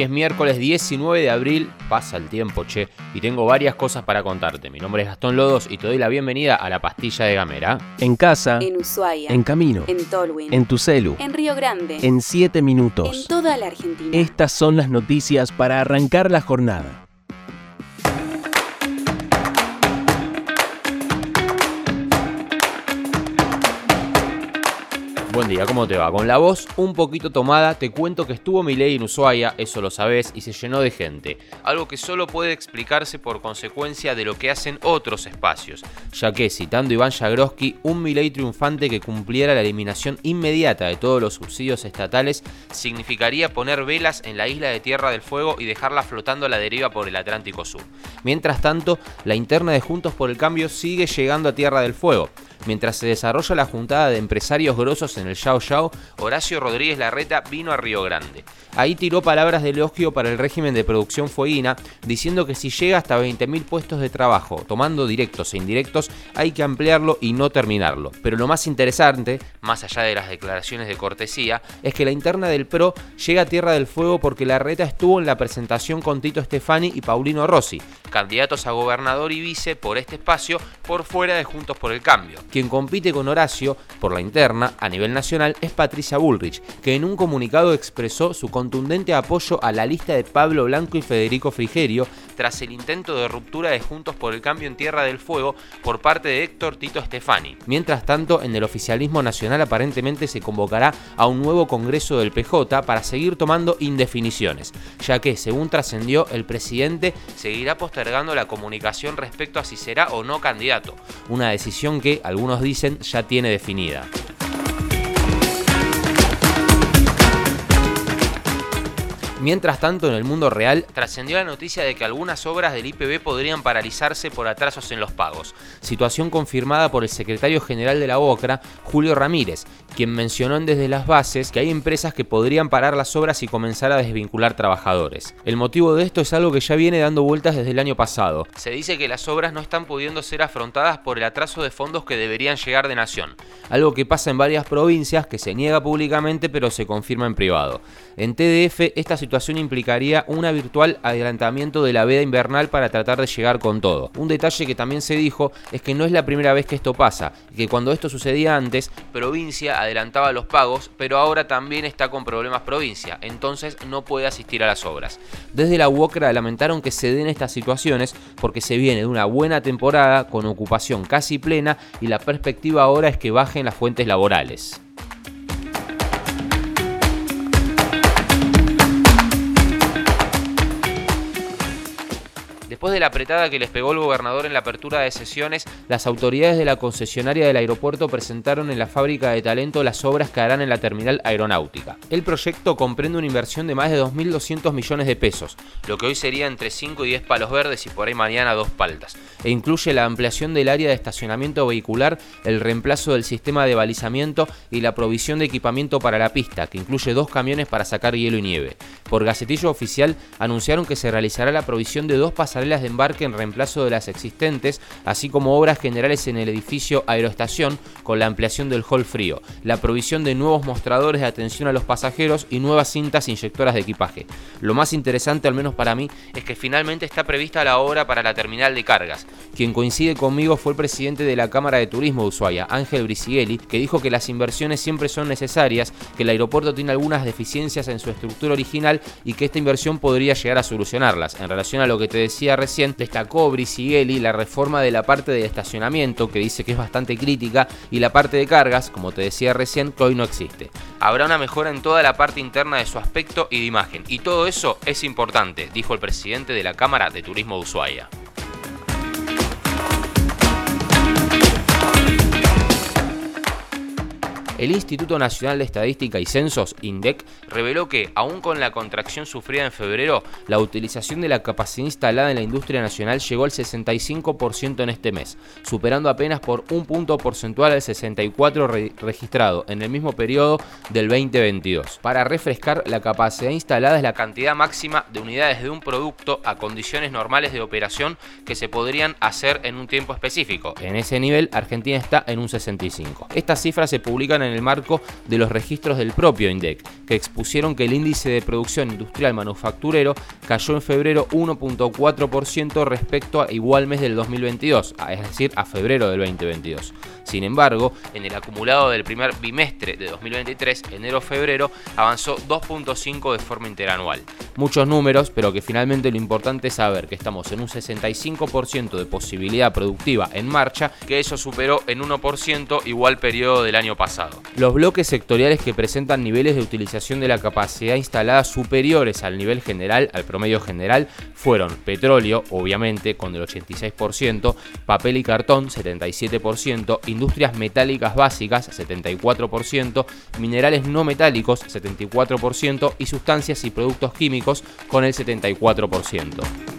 Hoy es miércoles 19 de abril, pasa el tiempo, che, y tengo varias cosas para contarte. Mi nombre es Gastón Lodos y te doy la bienvenida a la pastilla de Gamera. En casa, En Ushuaia. en camino, En Tolwyn. en tu celu, En Río Grande. en 7 En minutos. toda la Argentina. Estas son las noticias para arrancar la jornada. Buen día, ¿cómo te va? Con la voz un poquito tomada, te cuento que estuvo Milei en Ushuaia, eso lo sabes, y se llenó de gente. Algo que solo puede explicarse por consecuencia de lo que hacen otros espacios, ya que, citando Iván Jagroski, un Milei triunfante que cumpliera la eliminación inmediata de todos los subsidios estatales significaría poner velas en la isla de Tierra del Fuego y dejarla flotando a la deriva por el Atlántico Sur. Mientras tanto, la interna de Juntos por el Cambio sigue llegando a Tierra del Fuego. Mientras se desarrolla la juntada de empresarios grosos en el Yao Yao, Horacio Rodríguez Larreta vino a Río Grande. Ahí tiró palabras de elogio para el régimen de producción fueguina, diciendo que si llega hasta 20.000 puestos de trabajo, tomando directos e indirectos, hay que ampliarlo y no terminarlo. Pero lo más interesante, más allá de las declaraciones de cortesía, es que la interna del PRO llega a Tierra del Fuego porque Larreta estuvo en la presentación con Tito Stefani y Paulino Rossi, candidatos a gobernador y vice por este espacio por fuera de Juntos por el Cambio. Quien compite con Horacio por la interna a nivel nacional es Patricia Bullrich, que en un comunicado expresó su contundente apoyo a la lista de Pablo Blanco y Federico Frigerio tras el intento de ruptura de Juntos por el Cambio en Tierra del Fuego por parte de Héctor Tito Stefani. Mientras tanto, en el oficialismo nacional aparentemente se convocará a un nuevo Congreso del PJ para seguir tomando indefiniciones, ya que, según trascendió, el presidente seguirá postergando la comunicación respecto a si será o no candidato, una decisión que, dicen, ya tiene definida. Mientras tanto, en el mundo real, trascendió la noticia de que algunas obras del IPB podrían paralizarse por atrasos en los pagos, situación confirmada por el secretario general de la OCRA, Julio Ramírez, quien mencionó en desde las bases que hay empresas que podrían parar las obras y comenzar a desvincular trabajadores. El motivo de esto es algo que ya viene dando vueltas desde el año pasado. Se dice que las obras no están pudiendo ser afrontadas por el atraso de fondos que deberían llegar de nación, algo que pasa en varias provincias que se niega públicamente pero se confirma en privado. En TDF esta situación implicaría un virtual adelantamiento de la veda invernal para tratar de llegar con todo. Un detalle que también se dijo es que no es la primera vez que esto pasa, que cuando esto sucedía antes, provincia adelantaba los pagos, pero ahora también está con problemas provincia, entonces no puede asistir a las obras. Desde la UOCRA lamentaron que se den estas situaciones porque se viene de una buena temporada con ocupación casi plena y la perspectiva ahora es que bajen las fuentes laborales. Después de la apretada que les pegó el gobernador en la apertura de sesiones, las autoridades de la concesionaria del aeropuerto presentaron en la fábrica de talento las obras que harán en la terminal aeronáutica. El proyecto comprende una inversión de más de 2.200 millones de pesos, lo que hoy sería entre 5 y 10 palos verdes y por ahí mañana dos paltas, e incluye la ampliación del área de estacionamiento vehicular, el reemplazo del sistema de balizamiento y la provisión de equipamiento para la pista, que incluye dos camiones para sacar hielo y nieve. Por gacetillo oficial anunciaron que se realizará la provisión de dos pasarelas de embarque en reemplazo de las existentes, así como obras generales en el edificio Aeroestación con la ampliación del hall frío, la provisión de nuevos mostradores de atención a los pasajeros y nuevas cintas inyectoras de equipaje. Lo más interesante, al menos para mí, es que finalmente está prevista la obra para la terminal de cargas. Quien coincide conmigo fue el presidente de la Cámara de Turismo de Ushuaia, Ángel Brisigelli, que dijo que las inversiones siempre son necesarias, que el aeropuerto tiene algunas deficiencias en su estructura original y que esta inversión podría llegar a solucionarlas. En relación a lo que te decía recién, destacó Brisigelli la reforma de la parte de estacionamiento, que dice que es bastante crítica, y la parte de cargas, como te decía recién, que hoy no existe. Habrá una mejora en toda la parte interna de su aspecto y de imagen, y todo eso es importante, dijo el presidente de la Cámara de Turismo de Ushuaia. El Instituto Nacional de Estadística y Censos, INDEC, reveló que, aún con la contracción sufrida en febrero, la utilización de la capacidad instalada en la industria nacional llegó al 65% en este mes, superando apenas por un punto porcentual al 64 registrado en el mismo periodo del 2022. Para refrescar, la capacidad instalada es la cantidad máxima de unidades de un producto a condiciones normales de operación que se podrían hacer en un tiempo específico. En ese nivel, Argentina está en un 65. Estas cifras se publican en el marco de los registros del propio INDEC, que expusieron que el índice de producción industrial manufacturero cayó en febrero 1.4% respecto a igual mes del 2022, es decir, a febrero del 2022. Sin embargo, en el acumulado del primer bimestre de 2023, enero-febrero, avanzó 2.5 de forma interanual. Muchos números, pero que finalmente lo importante es saber que estamos en un 65% de posibilidad productiva en marcha, que eso superó en 1% igual periodo del año pasado. Los bloques sectoriales que presentan niveles de utilización de la capacidad instalada superiores al nivel general, al promedio general, fueron petróleo, obviamente, con el 86%, papel y cartón, 77%, industrias metálicas básicas 74%, minerales no metálicos 74% y sustancias y productos químicos con el 74%.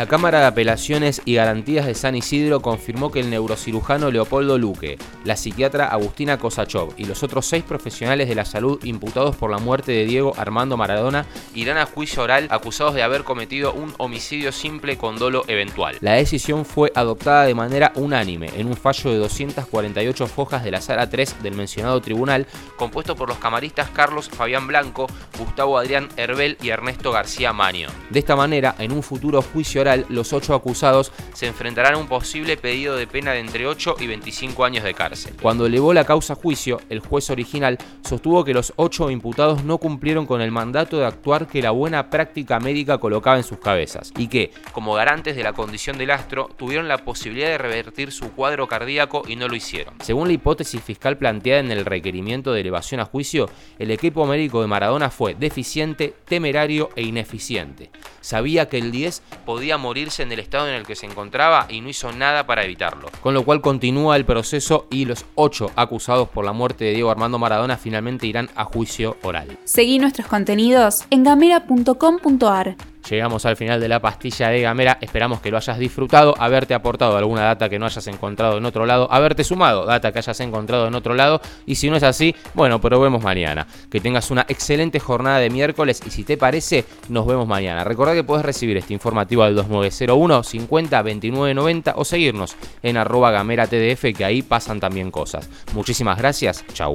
La Cámara de Apelaciones y Garantías de San Isidro confirmó que el neurocirujano Leopoldo Luque, la psiquiatra Agustina Kosachov y los otros seis profesionales de la salud imputados por la muerte de Diego Armando Maradona irán a juicio oral acusados de haber cometido un homicidio simple con dolo eventual. La decisión fue adoptada de manera unánime en un fallo de 248 fojas de la Sala 3 del mencionado tribunal, compuesto por los camaristas Carlos Fabián Blanco, Gustavo Adrián Herbel y Ernesto García Maño. De esta manera, en un futuro juicio oral, los ocho acusados se enfrentarán a un posible pedido de pena de entre 8 y 25 años de cárcel. Cuando elevó la causa a juicio, el juez original sostuvo que los ocho imputados no cumplieron con el mandato de actuar que la buena práctica médica colocaba en sus cabezas y que, como garantes de la condición del astro, tuvieron la posibilidad de revertir su cuadro cardíaco y no lo hicieron. Según la hipótesis fiscal planteada en el requerimiento de elevación a juicio, el equipo médico de Maradona fue deficiente, temerario e ineficiente. Sabía que el 10 podía morirse en el estado en el que se encontraba y no hizo nada para evitarlo. Con lo cual continúa el proceso y los ocho acusados por la muerte de Diego Armando Maradona finalmente irán a juicio oral. Seguí nuestros contenidos en gamera.com.ar. Llegamos al final de la pastilla de Gamera. Esperamos que lo hayas disfrutado, haberte aportado alguna data que no hayas encontrado en otro lado, haberte sumado data que hayas encontrado en otro lado. Y si no es así, bueno, probemos mañana. Que tengas una excelente jornada de miércoles y si te parece, nos vemos mañana. Recordá que puedes recibir este informativo al 2901 50 29 90 o seguirnos en arroba gamera tdf que ahí pasan también cosas. Muchísimas gracias. Chau.